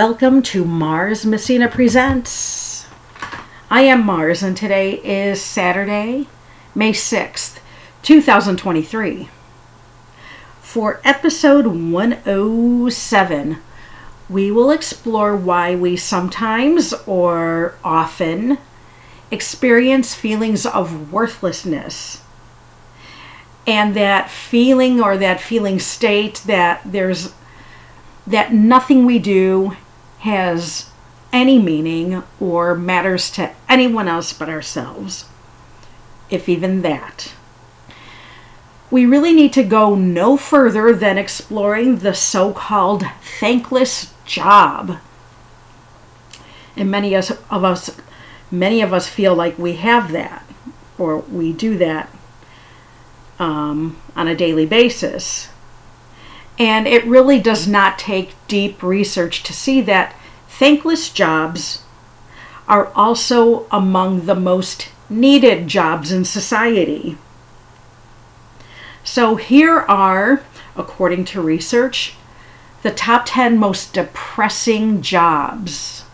Welcome to Mars Messina Presents. I am Mars, and today is Saturday, May 6th, 2023. For episode 107, we will explore why we sometimes or often experience feelings of worthlessness. And that feeling or that feeling state that there's that nothing we do has any meaning or matters to anyone else but ourselves, if even that. We really need to go no further than exploring the so called thankless job. And many of us many of us feel like we have that or we do that um, on a daily basis. And it really does not take deep research to see that thankless jobs are also among the most needed jobs in society. So here are, according to research, the top 10 most depressing jobs.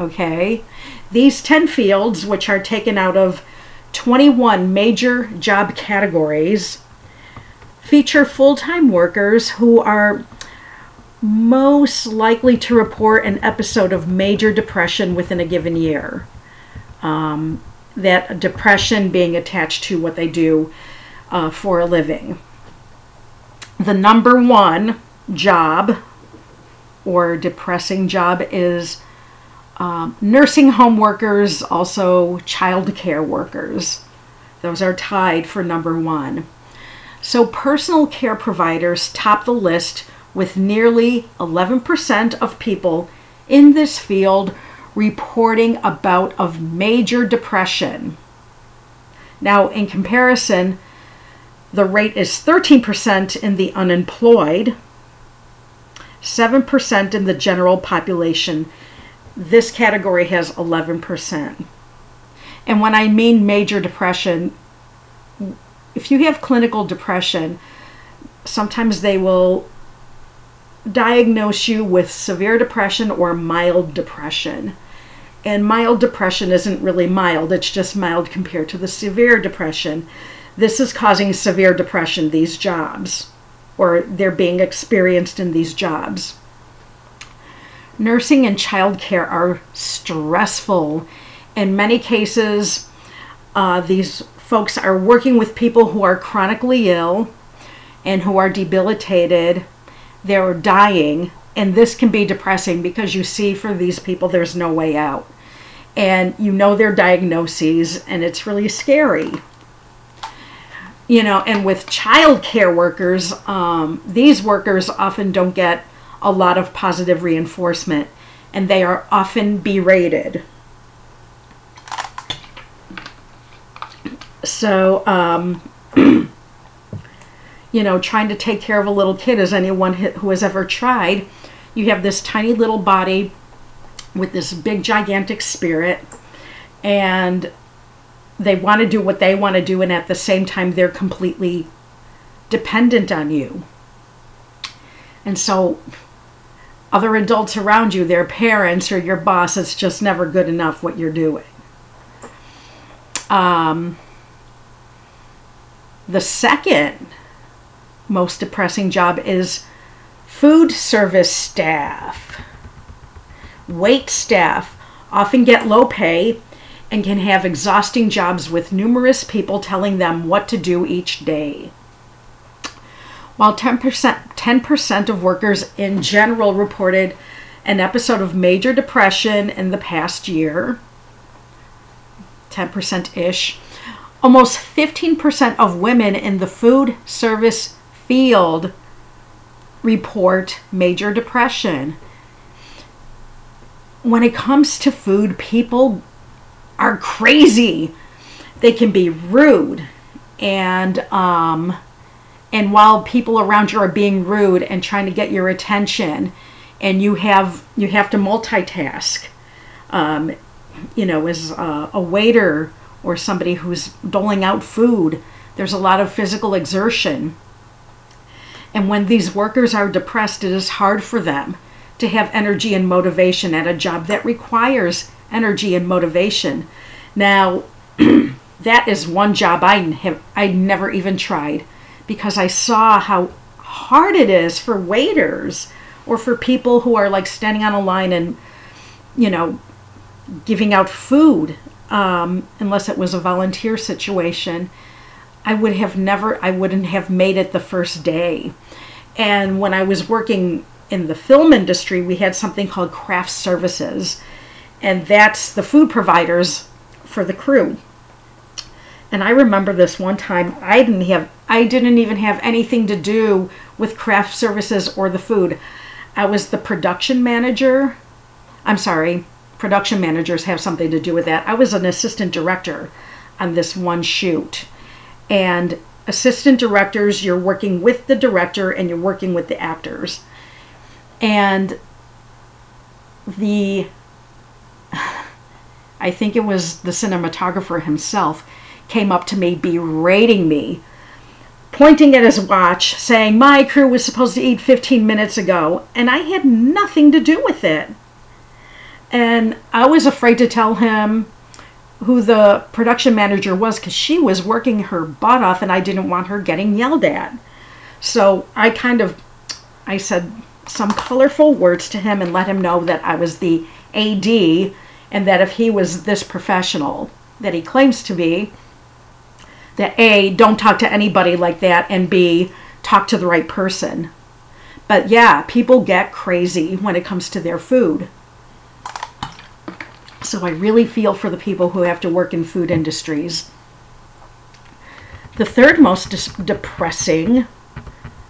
Okay? These 10 fields, which are taken out of 21 major job categories, feature full time workers who are most likely to report an episode of major depression within a given year. Um, that depression being attached to what they do uh, for a living. The number one job or depressing job is um, nursing home workers, also child care workers. Those are tied for number one. So, personal care providers top the list with nearly 11% of people in this field reporting a bout of major depression. Now, in comparison, the rate is 13% in the unemployed, 7% in the general population. This category has 11%. And when I mean major depression, if you have clinical depression, sometimes they will diagnose you with severe depression or mild depression. And mild depression isn't really mild, it's just mild compared to the severe depression. This is causing severe depression, these jobs, or they're being experienced in these jobs. Nursing and childcare are stressful. In many cases, uh, these folks are working with people who are chronically ill and who are debilitated. They're dying, and this can be depressing because you see for these people there's no way out. And you know their diagnoses, and it's really scary. You know, and with child care workers, um, these workers often don't get a lot of positive reinforcement, and they are often berated. So, um, you know, trying to take care of a little kid, as anyone who has ever tried, you have this tiny little body with this big, gigantic spirit, and they want to do what they want to do, and at the same time, they're completely dependent on you. And so, other adults around you, their parents or your boss, it's just never good enough what you're doing. Um, the second most depressing job is food service staff. Wait staff often get low pay and can have exhausting jobs with numerous people telling them what to do each day. While 10%, 10% of workers in general reported an episode of major depression in the past year, 10% ish, Almost 15% of women in the food service field report major depression. When it comes to food, people are crazy. They can be rude, and um, and while people around you are being rude and trying to get your attention, and you have you have to multitask. Um, you know, as a, a waiter or somebody who's doling out food. There's a lot of physical exertion. And when these workers are depressed, it is hard for them to have energy and motivation at a job that requires energy and motivation. Now, that is one job I have I never even tried because I saw how hard it is for waiters or for people who are like standing on a line and you know giving out food um, unless it was a volunteer situation i would have never i wouldn't have made it the first day. And when i was working in the film industry we had something called craft services and that's the food providers for the crew. And i remember this one time i didn't have i didn't even have anything to do with craft services or the food. I was the production manager i'm sorry production managers have something to do with that. I was an assistant director on this one shoot. And assistant directors, you're working with the director and you're working with the actors. And the, I think it was the cinematographer himself, came up to me berating me, pointing at his watch, saying, My crew was supposed to eat 15 minutes ago, and I had nothing to do with it. And I was afraid to tell him who the production manager was because she was working her butt off and I didn't want her getting yelled at. So I kind of I said some colorful words to him and let him know that I was the AD and that if he was this professional that he claims to be, that A, don't talk to anybody like that, and B, talk to the right person. But yeah, people get crazy when it comes to their food. So I really feel for the people who have to work in food industries. The third most dis- depressing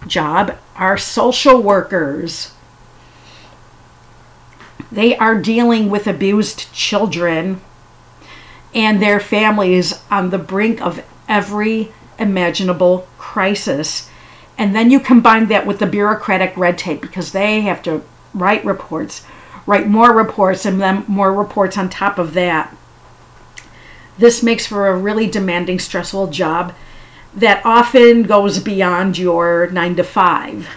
job are social workers. They are dealing with abused children and their families on the brink of every imaginable crisis. And then you combine that with the bureaucratic red tape because they have to write reports, write more reports and then more reports on top of that. This makes for a really demanding, stressful job that often goes beyond your nine to five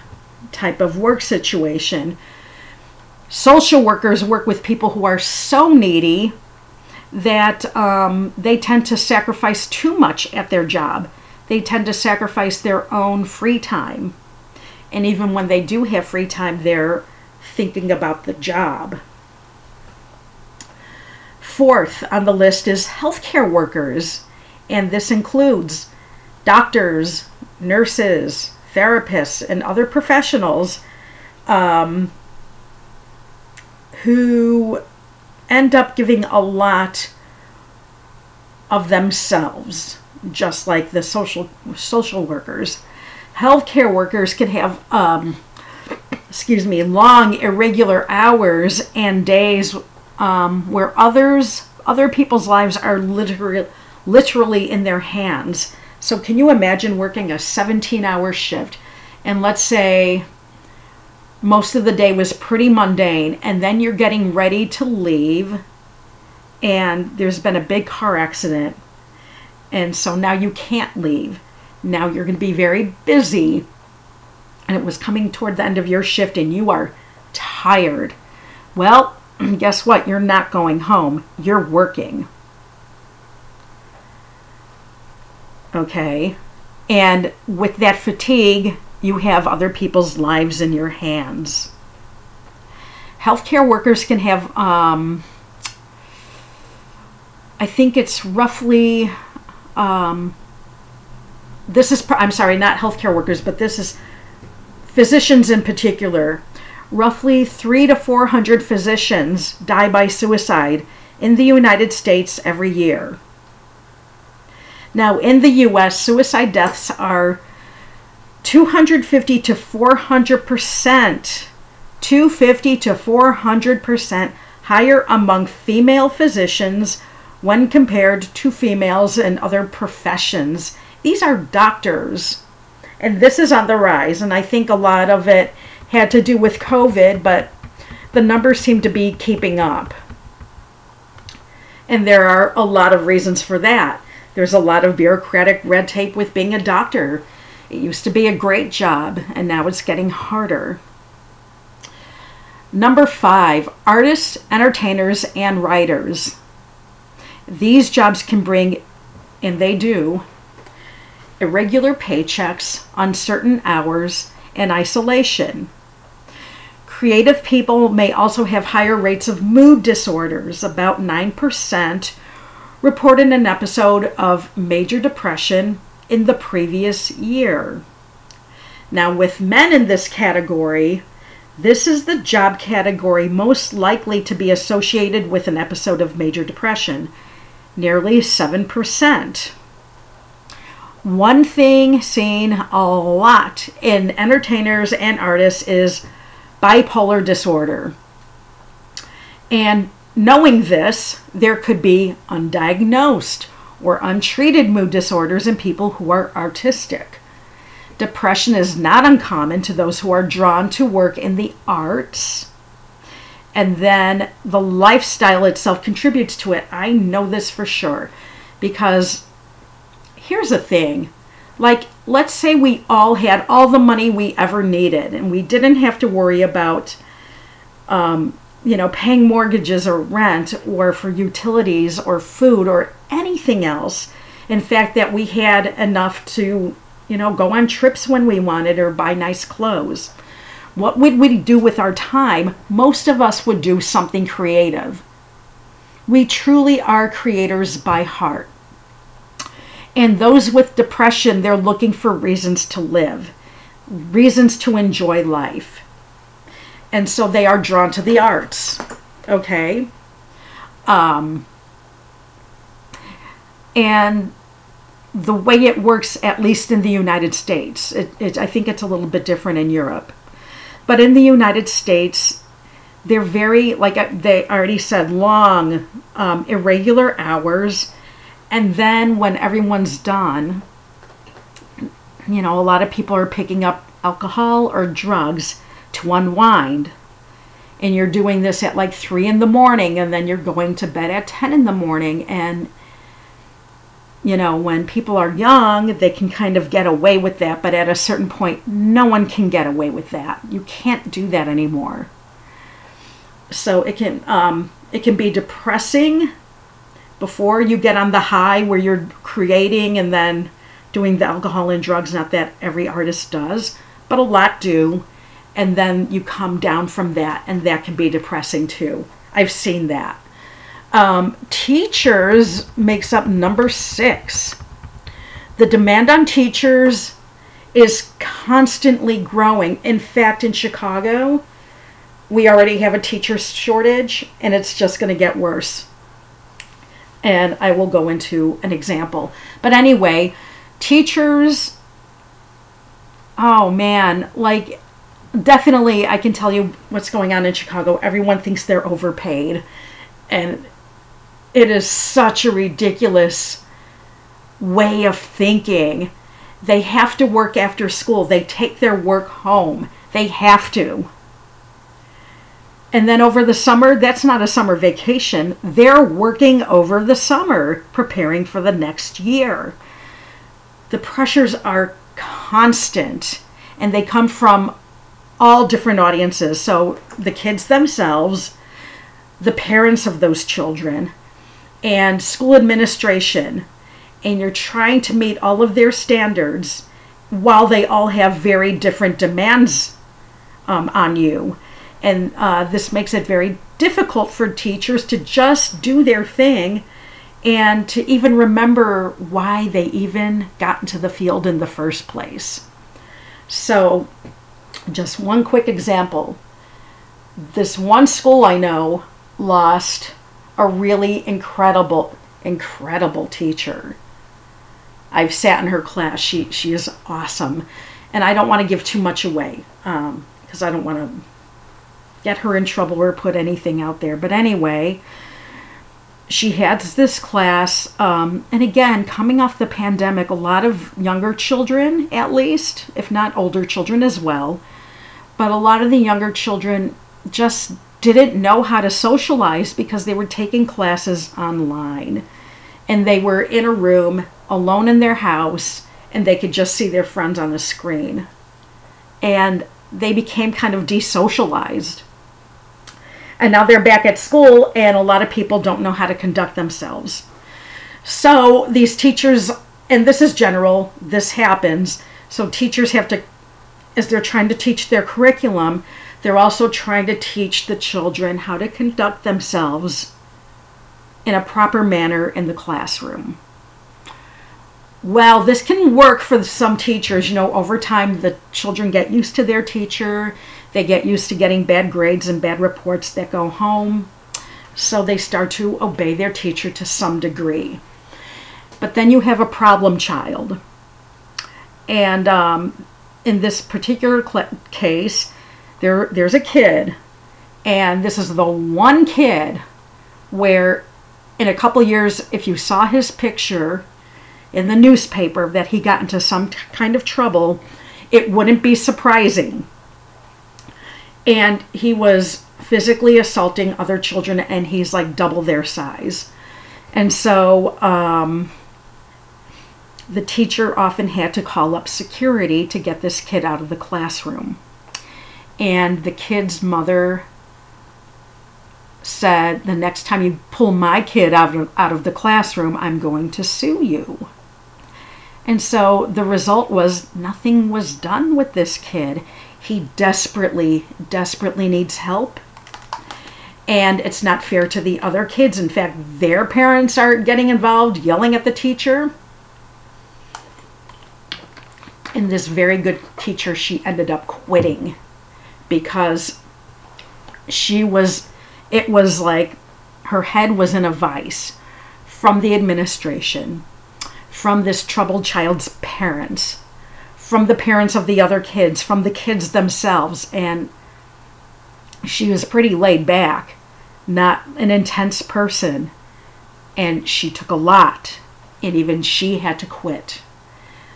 type of work situation. Social workers work with people who are so needy that um, they tend to sacrifice too much at their job. They tend to sacrifice their own free time. And even when they do have free time, they're thinking about the job. Fourth on the list is healthcare workers, and this includes doctors, nurses, therapists, and other professionals um, who end up giving a lot of themselves, just like the social social workers. Healthcare workers can have um, excuse me, long irregular hours and days um, where others, other people's lives are literally, literally in their hands. So can you imagine working a 17-hour shift, and let's say most of the day was pretty mundane, and then you're getting ready to leave, and there's been a big car accident, and so now you can't leave. Now you're going to be very busy and it was coming toward the end of your shift and you are tired. Well, guess what? You're not going home, you're working. Okay. And with that fatigue, you have other people's lives in your hands. Healthcare workers can have, um, I think it's roughly, um, this is, I'm sorry, not healthcare workers, but this is physicians in particular, roughly three to 400 physicians die by suicide in the United States every year. Now, in the US, suicide deaths are 250 to 400 percent, 250 to 400 percent higher among female physicians when compared to females in other professions. These are doctors, and this is on the rise. And I think a lot of it had to do with COVID, but the numbers seem to be keeping up. And there are a lot of reasons for that. There's a lot of bureaucratic red tape with being a doctor. It used to be a great job, and now it's getting harder. Number five, artists, entertainers, and writers. These jobs can bring, and they do, irregular paychecks, uncertain hours, and isolation. Creative people may also have higher rates of mood disorders, about 9% reported an episode of major depression in the previous year. Now, with men in this category, this is the job category most likely to be associated with an episode of major depression, nearly 7%. One thing seen a lot in entertainers and artists is bipolar disorder. And knowing this, there could be undiagnosed or untreated mood disorders in people who are artistic. Depression is not uncommon to those who are drawn to work in the arts. And then the lifestyle itself contributes to it. I know this for sure because here's the thing. Like let's say we all had all the money we ever needed and we didn't have to worry about um, you know paying mortgages or rent or for utilities or food or anything else. In fact that we had enough to you know go on trips when we wanted or buy nice clothes. What would we do with our time? Most of us would do something creative. We truly are creators by heart and those with depression, they're looking for reasons to live, reasons to enjoy life. And so they are drawn to the arts. Okay? Um, and the way it works, at least in the United States, it, it, I think it's a little bit different in Europe. But in the United States, they're very, like they already said, long, um, irregular hours and then when everyone's done, you know, a lot of people are picking up alcohol or drugs to unwind. And you're doing this at like three in the morning, and then you're going to bed at 10 in the morning. And, you know, when people are young, they can kind of get away with that. But at a certain point, no one can get away with that. You can't do that anymore. So it can, um, it can be depressing before you get on the high where you're creating and then doing the alcohol and drugs. Not that every artist does, but a lot do. And then you come down from that, and that can be depressing too. I've seen that. Um, teachers makes up number six. The demand on teachers is constantly growing. In fact, in Chicago, we already have a teacher shortage, and it's just going to get worse and I will go into an example. But anyway, teachers, oh man, like definitely I can tell you what's going on in Chicago. Everyone thinks they're overpaid, and it is such a ridiculous way of thinking. They have to work after school, they take their work home. They have to. And then over the summer, that's not a summer vacation. They're working over the summer, preparing for the next year. The pressures are constant and they come from all different audiences. So the kids themselves, the parents of those children, and school administration. And you're trying to meet all of their standards while they all have very different demands um, on you. And uh, this makes it very difficult for teachers to just do their thing and to even remember why they even got into the field in the first place. So, just one quick example. This one school I know lost a really incredible, incredible teacher. I've sat in her class. She she is awesome, and I don't want to give too much away because um, I don't want to get her in trouble or put anything out there. But anyway, she had this class, um, and again, coming off the pandemic, a lot of younger children, at least, if not older children as well, but a lot of the younger children just didn't know how to socialize because they were taking classes online and they were in a room alone in their house and they could just see their friends on the screen. And they became kind of desocialized And now they're back at school, and a lot of people don't know how to conduct themselves. So these teachers, and this is general, this happens. So teachers have to, as they're trying to teach their curriculum, they're also trying to teach the children how to conduct themselves in a proper manner in the classroom. Well, this can work for some teachers. You know, over time, the children get used to their teacher, they get used to getting bad grades and bad reports that go home, so they start to obey their teacher to some degree. But then you have a problem child. And um, in this particular cl- case, there, there's a kid, and this is the one kid where, in a couple years, if you saw his picture, in the newspaper that he got into some kind of trouble, it wouldn't be surprising. And he was physically assaulting other children, and he's like double their size. And so um, the teacher often had to call up security to get this kid out of the classroom. And the kid's mother said, The next time you pull my kid out of, out of the classroom, I'm going to sue you. And so the result was nothing was done with this kid. He desperately, desperately needs help. And it's not fair to the other kids. In fact, their parents are getting involved, yelling at the teacher. And this very good teacher, she ended up quitting because she was, it was like her head was in a vice from the administration from this troubled child's parents, from the parents of the other kids, from the kids themselves. And she was pretty laid back, not an intense person. And she took a lot, and even she had to quit.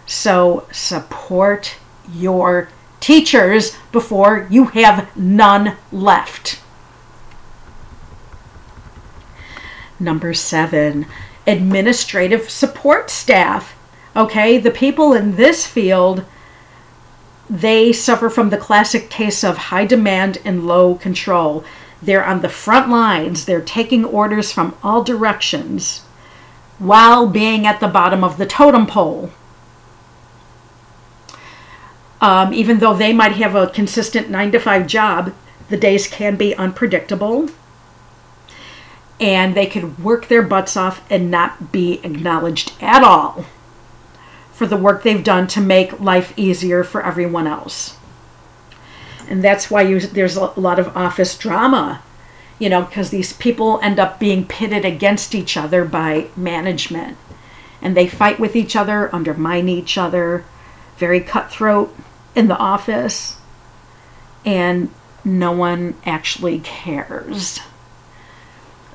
So support your teachers before you have none left. Number seven, administrative support staff. Okay, the people in this field, they suffer from the classic case of high demand and low control. They're on the front lines, they're taking orders from all directions while being at the bottom of the totem pole. Um, even though they might have a consistent nine to five job, the days can be unpredictable and they could work their butts off and not be acknowledged at all for the work they've done to make life easier for everyone else. And that's why you, there's a lot of office drama, you know, because these people end up being pitted against each other by management. And they fight with each other, undermine each other, very cutthroat in the office. And no one actually cares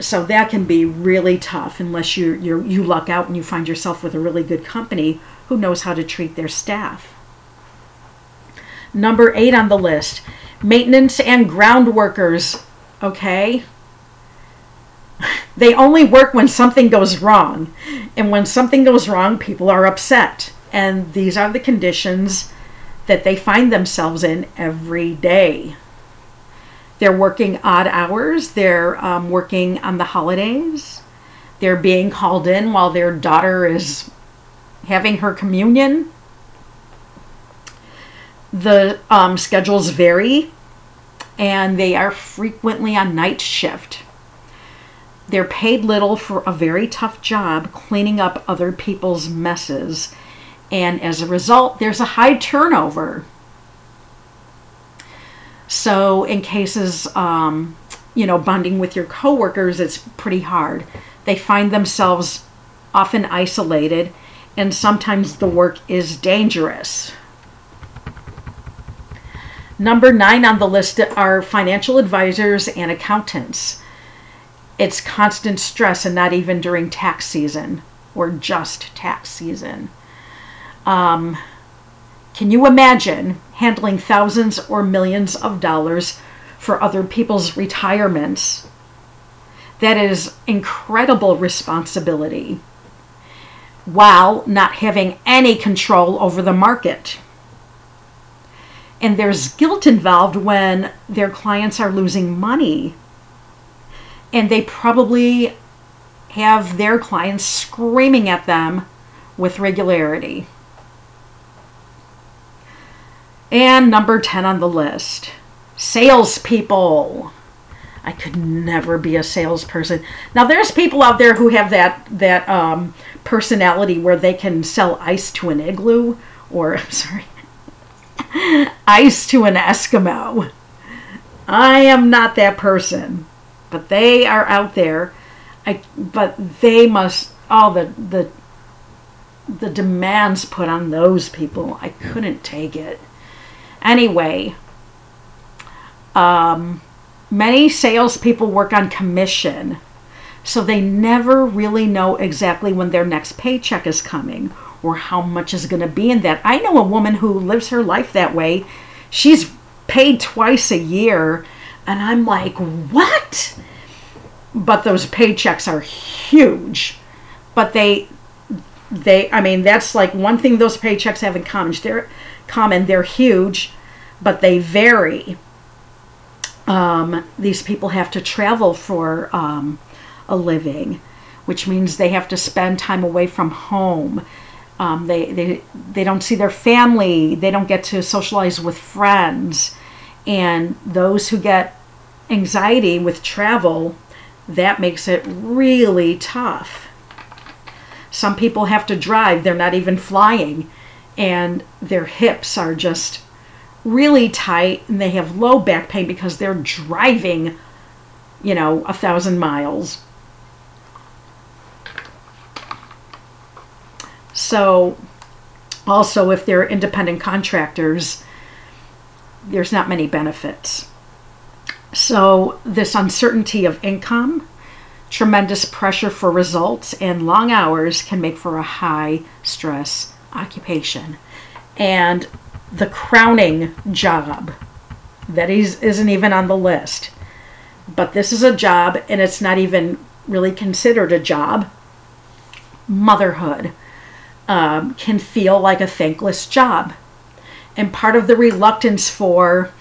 so that can be really tough unless you you you luck out and you find yourself with a really good company who knows how to treat their staff. Number 8 on the list, maintenance and ground workers, okay? They only work when something goes wrong. And when something goes wrong, people are upset. And these are the conditions that they find themselves in every day. They're working odd hours. They're um, working on the holidays. They're being called in while their daughter is having her communion. The um, schedules vary and they are frequently on night shift. They're paid little for a very tough job cleaning up other people's messes, and as a result, there's a high turnover. So, in cases, um, you know, bonding with your coworkers, it's pretty hard. They find themselves often isolated, and sometimes the work is dangerous. Number nine on the list are financial advisors and accountants. It's constant stress, and not even during tax season or just tax season. Um, can you imagine handling thousands or millions of dollars for other people's retirements? That is incredible responsibility while not having any control over the market. And there's guilt involved when their clients are losing money and they probably have their clients screaming at them with regularity. And number 10 on the list salespeople. I could never be a salesperson. Now, there's people out there who have that, that um, personality where they can sell ice to an igloo, or, I'm sorry, ice to an Eskimo. I am not that person, but they are out there. I, but they must all the the the demands put on those people. I couldn't take it. Anyway, um, many salespeople work on commission, so they never really know exactly when their next paycheck is coming or how much is going to be in that. I know a woman who lives her life that way. She's paid twice a year, and I'm like, what? But those paychecks are huge. But they they I mean that's like one thing those paychecks have in common. They're common, they're huge, but they vary. Um, these people have to travel for um, a living, which means they have to spend time away from home. Um, they, they, they don't see their family. They don't get to socialize with friends. And those who get anxiety with travel, that makes it really tough. Some people have to drive, they're not even flying, and their hips are just really tight and they have low back pain because they're driving, you know, a thousand miles. So, also, if they're independent contractors, there's not many benefits. So, this uncertainty of income Tremendous pressure for results and long hours can make for a high stress occupation. And the crowning job that is, isn't even on the list, but this is a job and it's not even really considered a job. Motherhood um, can feel like a thankless job. And part of the reluctance for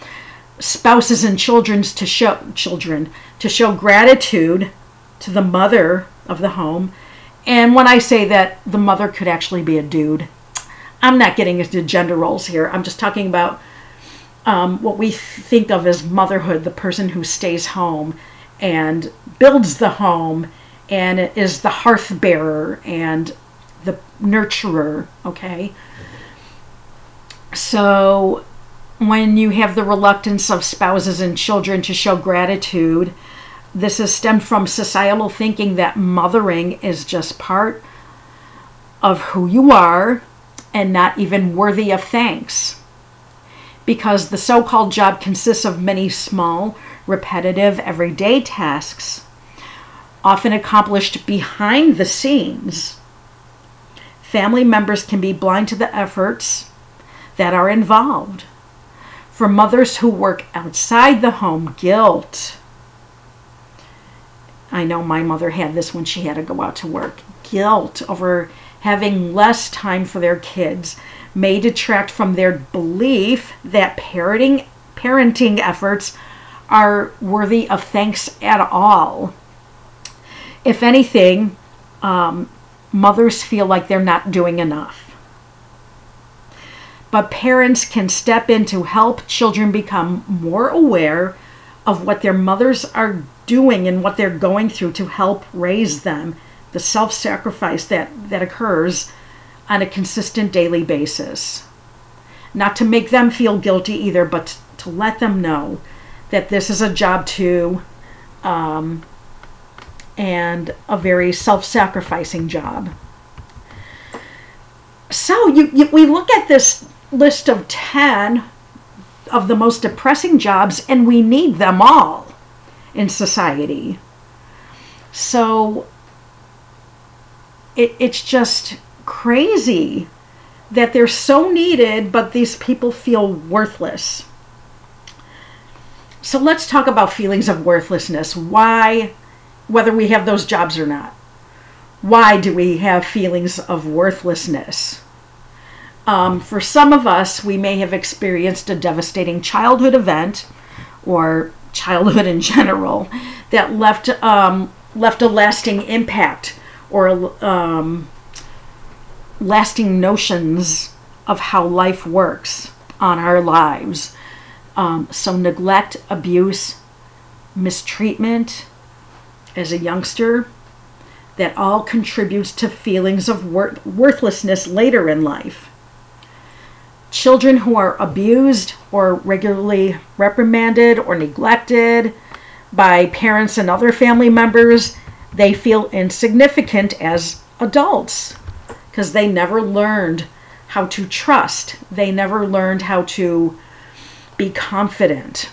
spouses and children's to show children to show gratitude to the mother of the home. And when I say that the mother could actually be a dude, I'm not getting into gender roles here. I'm just talking about um, what we think of as motherhood the person who stays home and builds the home and is the hearth bearer and the nurturer, okay? So when you have the reluctance of spouses and children to show gratitude, this has stemmed from societal thinking that mothering is just part of who you are and not even worthy of thanks. Because the so called job consists of many small, repetitive, everyday tasks, often accomplished behind the scenes. Family members can be blind to the efforts that are involved. For mothers who work outside the home, guilt I know my mother had this when she had to go out to work. Guilt over having less time for their kids may detract from their belief that parenting parenting efforts are worthy of thanks at all. If anything, um, mothers feel like they're not doing enough. But parents can step in to help children become more aware of what their mothers are doing and what they're going through to help raise them, the self sacrifice that, that occurs on a consistent daily basis. Not to make them feel guilty either, but to let them know that this is a job too, um, and a very self sacrificing job. So you, you, we look at this list of 10 of the most depressing jobs, and we need them all in society. So it, it's just crazy that they're so needed, but these people feel worthless. So let's talk about feelings of worthlessness. Why, whether we have those jobs or not, why do we have feelings of worthlessness? Um, for some of us, we may have experienced a devastating childhood event or childhood in general that left um, left a lasting impact or um, lasting notions of how life works on our lives. Um, so, neglect, abuse, mistreatment as a youngster, that all contributes to feelings of wor- worthlessness later in life. Children who are abused or regularly reprimanded or neglected by parents and other family members, they feel insignificant as adults because they never learned how to trust. They never learned how to be confident.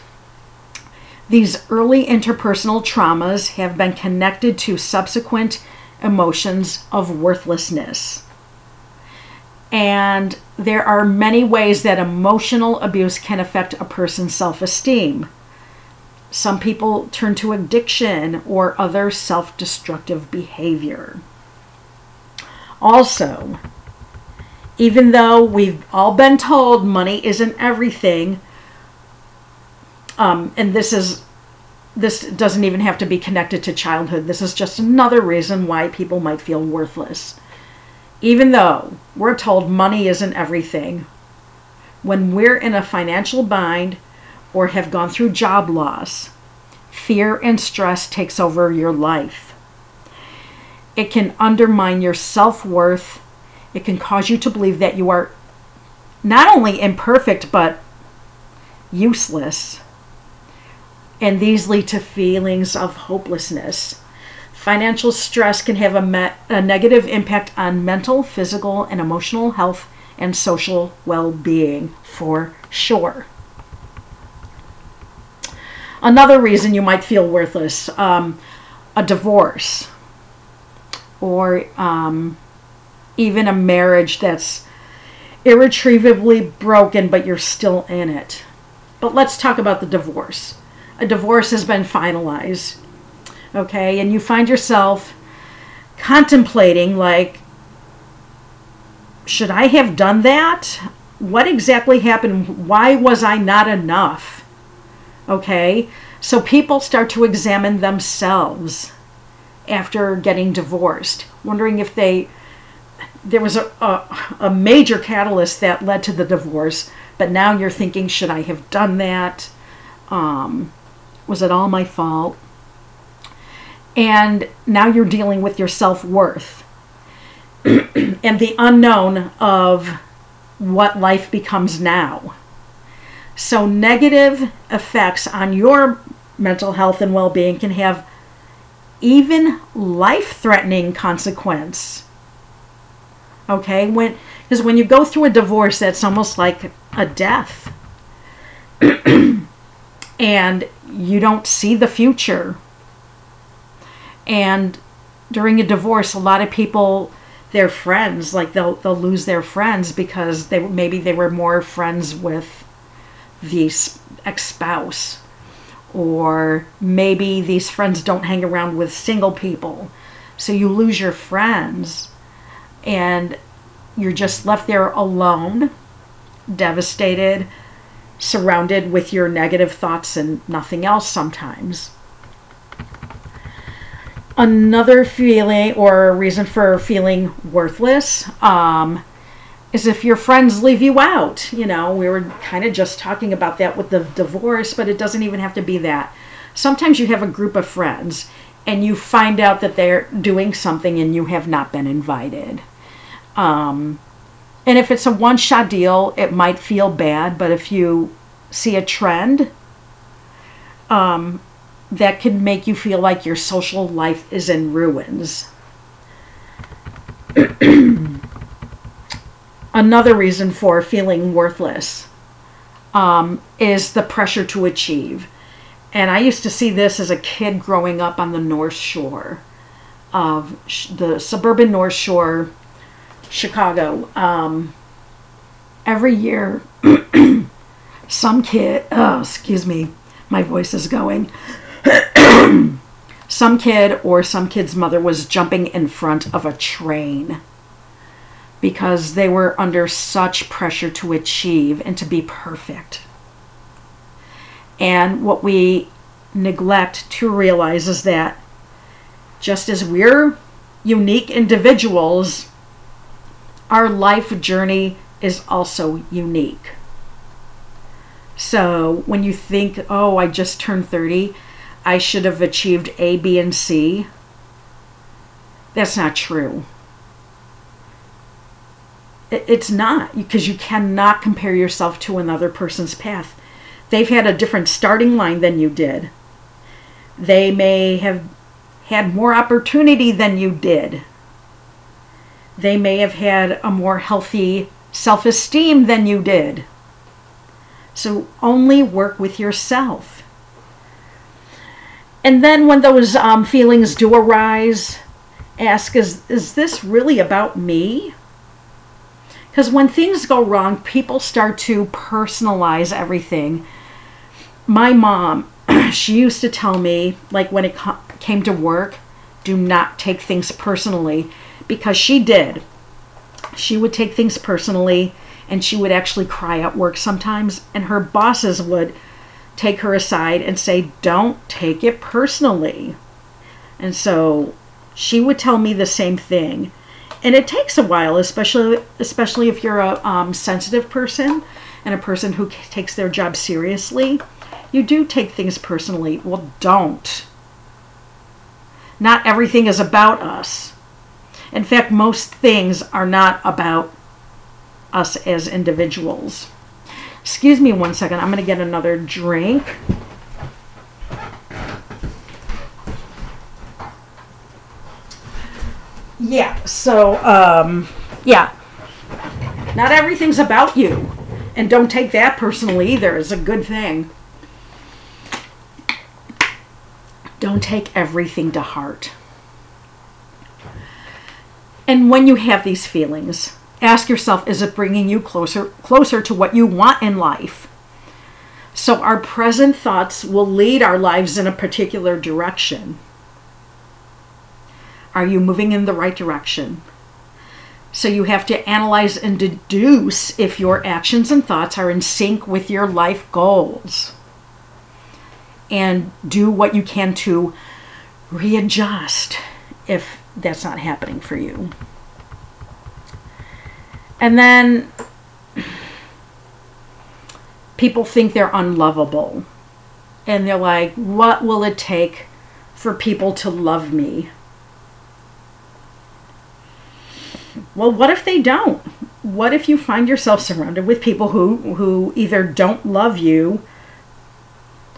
These early interpersonal traumas have been connected to subsequent emotions of worthlessness. And there are many ways that emotional abuse can affect a person's self esteem. Some people turn to addiction or other self destructive behavior. Also, even though we've all been told money isn't everything, um, and this is this doesn't even have to be connected to childhood. This is just another reason why people might feel worthless. Even though we're told money isn't everything, when we're in a financial bind or have gone through job loss, fear and stress takes over your life. It can undermine your self-worth. It can cause you to believe that you are not only imperfect but useless and these lead to feelings of hopelessness. Financial stress can have a, me- a negative impact on mental, physical, and emotional health and social well being for sure. Another reason you might feel worthless um, a divorce or um, even a marriage that's irretrievably broken, but you're still in it. But let's talk about the divorce a divorce has been finalized. Okay, and you find yourself contemplating, like, should I have done that? What exactly happened? Why was I not enough? Okay, so people start to examine themselves after getting divorced, wondering if they there was a, a, a, major catalyst that led to the divorce, but now you're thinking, should I have done that? Um, was it all my fault? And now you're dealing with your self worth and the unknown of what life becomes now. So, negative effects on your mental health and well being can have even life threatening consequence. Okay, when because when you go through a divorce, that's almost like a death. and you don't see the future. And during a divorce, a lot of people, their friends, like they'll they'll lose their friends because they maybe they were more friends with the ex-spouse, or maybe these friends don't hang around with single people, so you lose your friends, and you're just left there alone, devastated surrounded with your negative thoughts and nothing else sometimes. Another feeling or reason for feeling worthless um, is if your friends leave you out. You know, we were kind of just talking about that with the divorce, but it doesn't even have to be that. Sometimes you have a group of friends and you find out that they're doing something and you have not been invited. Um, and if it's a one shot deal, it might feel bad, but if you see a trend, um, that can make you feel like your social life is in ruins. Another reason for feeling worthless um, is the pressure to achieve. And I used to see this as a kid growing up on the North Shore of the suburban North Shore Chicago. Um, every year, some kid, oh, excuse me, my voice is going. some kid or some kid's mother was jumping in front of a train because they were under such pressure to achieve and to be perfect. And what we neglect to realize is that just as we're unique individuals, our life journey is also unique. So when you think, oh, I just turned 30, I should have achieved A, B, and C, that's not true. It's not because you cannot compare yourself to another person's path. They've had a different starting line than you did. They may have had more opportunity than you did. They may have had a more healthy self esteem than you did. So only work with yourself. And then when those um, feelings do arise, ask is, is this really about me? Because when things go wrong, people start to personalize everything. My mom, she used to tell me, like when it came to work, do not take things personally because she did. She would take things personally and she would actually cry at work sometimes, and her bosses would take her aside and say, Don't take it personally. And so she would tell me the same thing and it takes a while, especially especially if you're a um, sensitive person and a person who takes their job seriously. You do take things personally. Well, don't. Not everything is about us. In fact, most things are not about us as individuals. Excuse me one second. I'm going to get another drink. Yeah, so um, yeah, not everything's about you, and don't take that personally either. Is a good thing. Don't take everything to heart. And when you have these feelings, ask yourself is it bringing you closer closer to what you want in life? So our present thoughts will lead our lives in a particular direction. Are you moving in the right direction? So you have to analyze and deduce if your actions and thoughts are in sync with your life goals. And do what you can to readjust if that's not happening for you. And then people think they're unlovable. And they're like, what will it take for people to love me? Well, what if they don't? What if you find yourself surrounded with people who, who either don't love you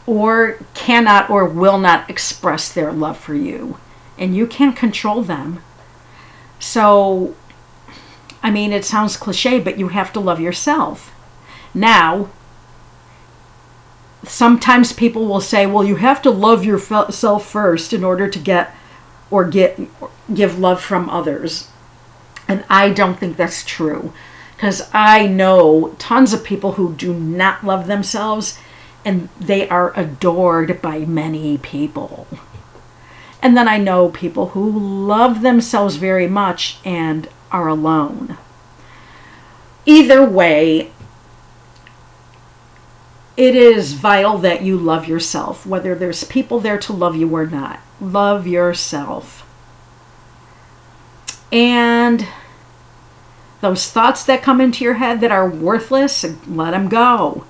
or cannot or will not express their love for you? And you can't control them. So, I mean, it sounds cliche, but you have to love yourself. Now, sometimes people will say, well, you have to love yourself first in order to get or get give love from others. And I don't think that's true because I know tons of people who do not love themselves and they are adored by many people. And then I know people who love themselves very much and are alone. Either way, it is vital that you love yourself, whether there's people there to love you or not. Love yourself. And those thoughts that come into your head that are worthless, let them go.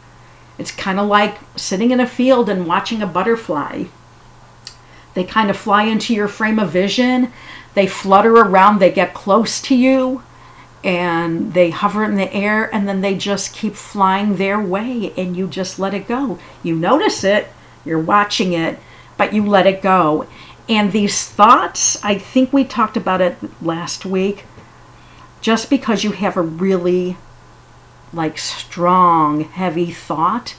It's kind of like sitting in a field and watching a butterfly. They kind of fly into your frame of vision, they flutter around, they get close to you, and they hover in the air, and then they just keep flying their way, and you just let it go. You notice it, you're watching it, but you let it go. And these thoughts, I think we talked about it last week. Just because you have a really like strong, heavy thought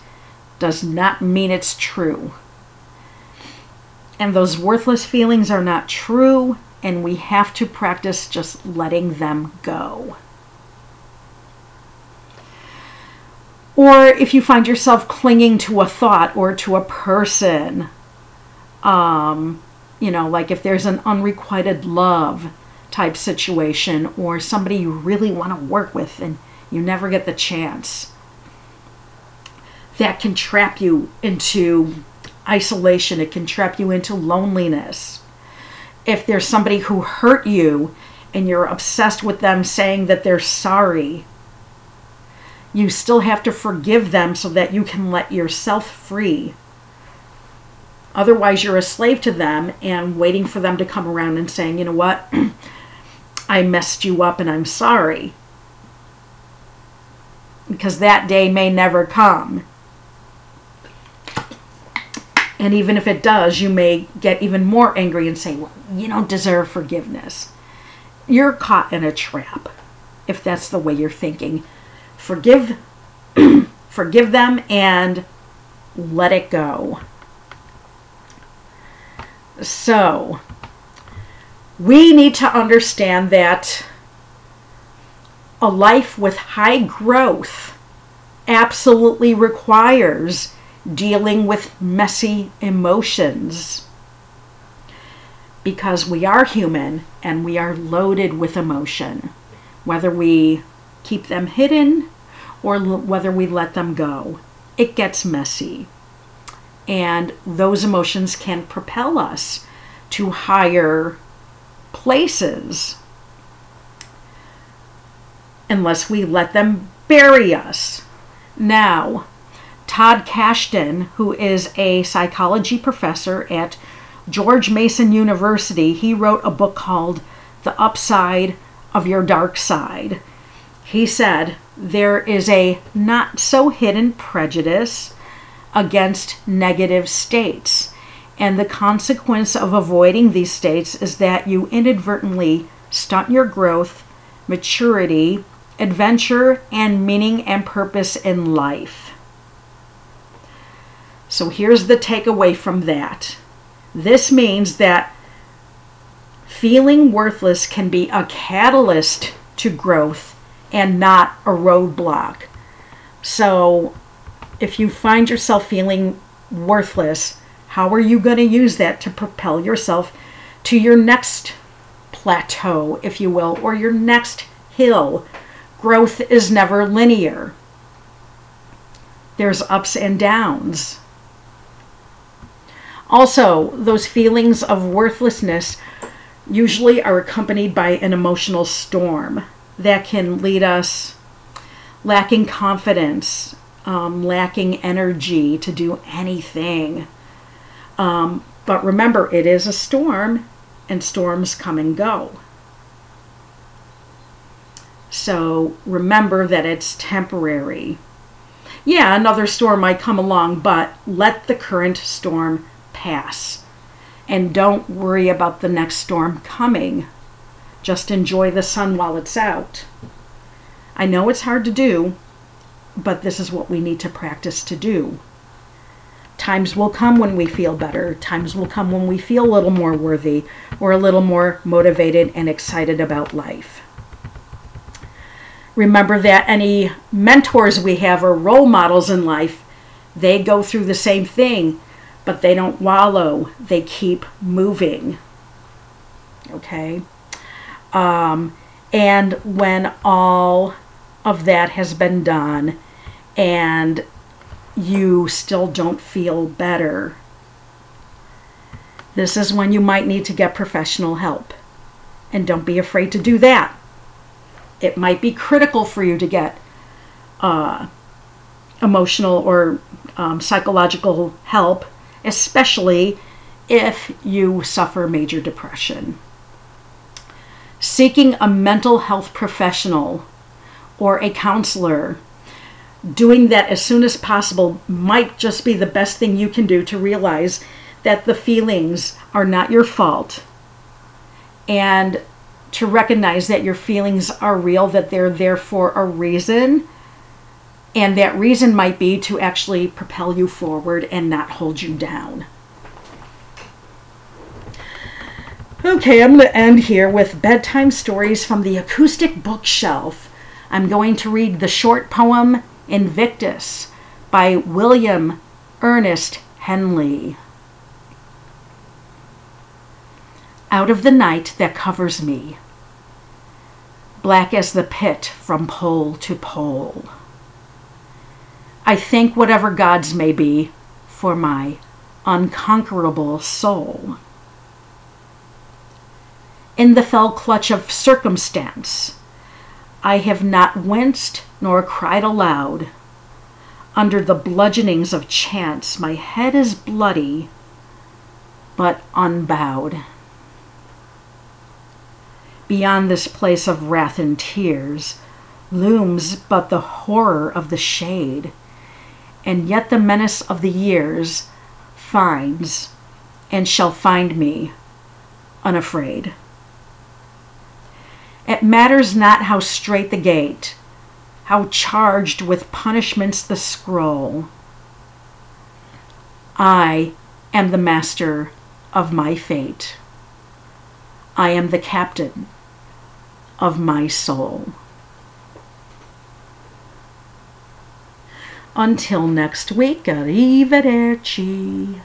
does not mean it's true. And those worthless feelings are not true, and we have to practice just letting them go. Or if you find yourself clinging to a thought or to a person, um, you know, like if there's an unrequited love type situation or somebody you really want to work with and you never get the chance, that can trap you into isolation, it can trap you into loneliness. If there's somebody who hurt you and you're obsessed with them saying that they're sorry, you still have to forgive them so that you can let yourself free. Otherwise, you're a slave to them and waiting for them to come around and saying, you know what, I messed you up and I'm sorry. Because that day may never come. And even if it does, you may get even more angry and say, well, you don't deserve forgiveness. You're caught in a trap if that's the way you're thinking. Forgive forgive them and let it go. So, we need to understand that a life with high growth absolutely requires dealing with messy emotions. Because we are human and we are loaded with emotion, whether we keep them hidden or l- whether we let them go. It gets messy. And those emotions can propel us to higher places unless we let them bury us. Now, Todd Kashdan, who is a psychology professor at George Mason University, he wrote a book called The Upside of Your Dark Side. He said, There is a not so hidden prejudice against negative states. And the consequence of avoiding these states is that you inadvertently stunt your growth, maturity, adventure, and meaning and purpose in life. So here's the takeaway from that this means that feeling worthless can be a catalyst to growth and not a roadblock. So if you find yourself feeling worthless, how are you going to use that to propel yourself to your next plateau, if you will, or your next hill? Growth is never linear, there's ups and downs. Also, those feelings of worthlessness usually are accompanied by an emotional storm that can lead us lacking confidence, um, lacking energy to do anything. Um, but remember, it is a storm, and storms come and go. So remember that it's temporary. Yeah, another storm might come along, but let the current storm pass. And don't worry about the next storm coming. Just enjoy the sun while it's out. I know it's hard to do, but this is what we need to practice to do. Times will come when we feel better. Times will come when we feel a little more worthy or a little more motivated and excited about life. Remember that any mentors we have or role models in life, they go through the same thing, but they don't wallow, they keep moving. Okay? Um, and when all of that has been done and you still don't feel better, this is when you might need to get professional help. And don't be afraid to do that. It might be critical for you to get uh, emotional or um, psychological help, especially if you suffer major depression. Seeking a mental health professional or a counselor, doing that as soon as possible might just be the best thing you can do to realize that the feelings are not your fault and to recognize that your feelings are real, that they're there for a reason. And that reason might be to actually propel you forward and not hold you down. Okay, I'm going to end here with bedtime stories from the acoustic bookshelf. I'm going to read the short poem Invictus by William Ernest Henley. Out of the night that covers me, black as the pit from pole to pole, I thank whatever gods may be for my unconquerable soul. In the fell clutch of circumstance, I have not winced nor cried aloud. Under the bludgeonings of chance, my head is bloody, but unbowed. Beyond this place of wrath and tears looms but the horror of the shade, and yet the menace of the years finds and shall find me unafraid. It matters not how strait the gate, how charged with punishments the scroll. I am the master of my fate. I am the captain of my soul. Until next week, arrivederci.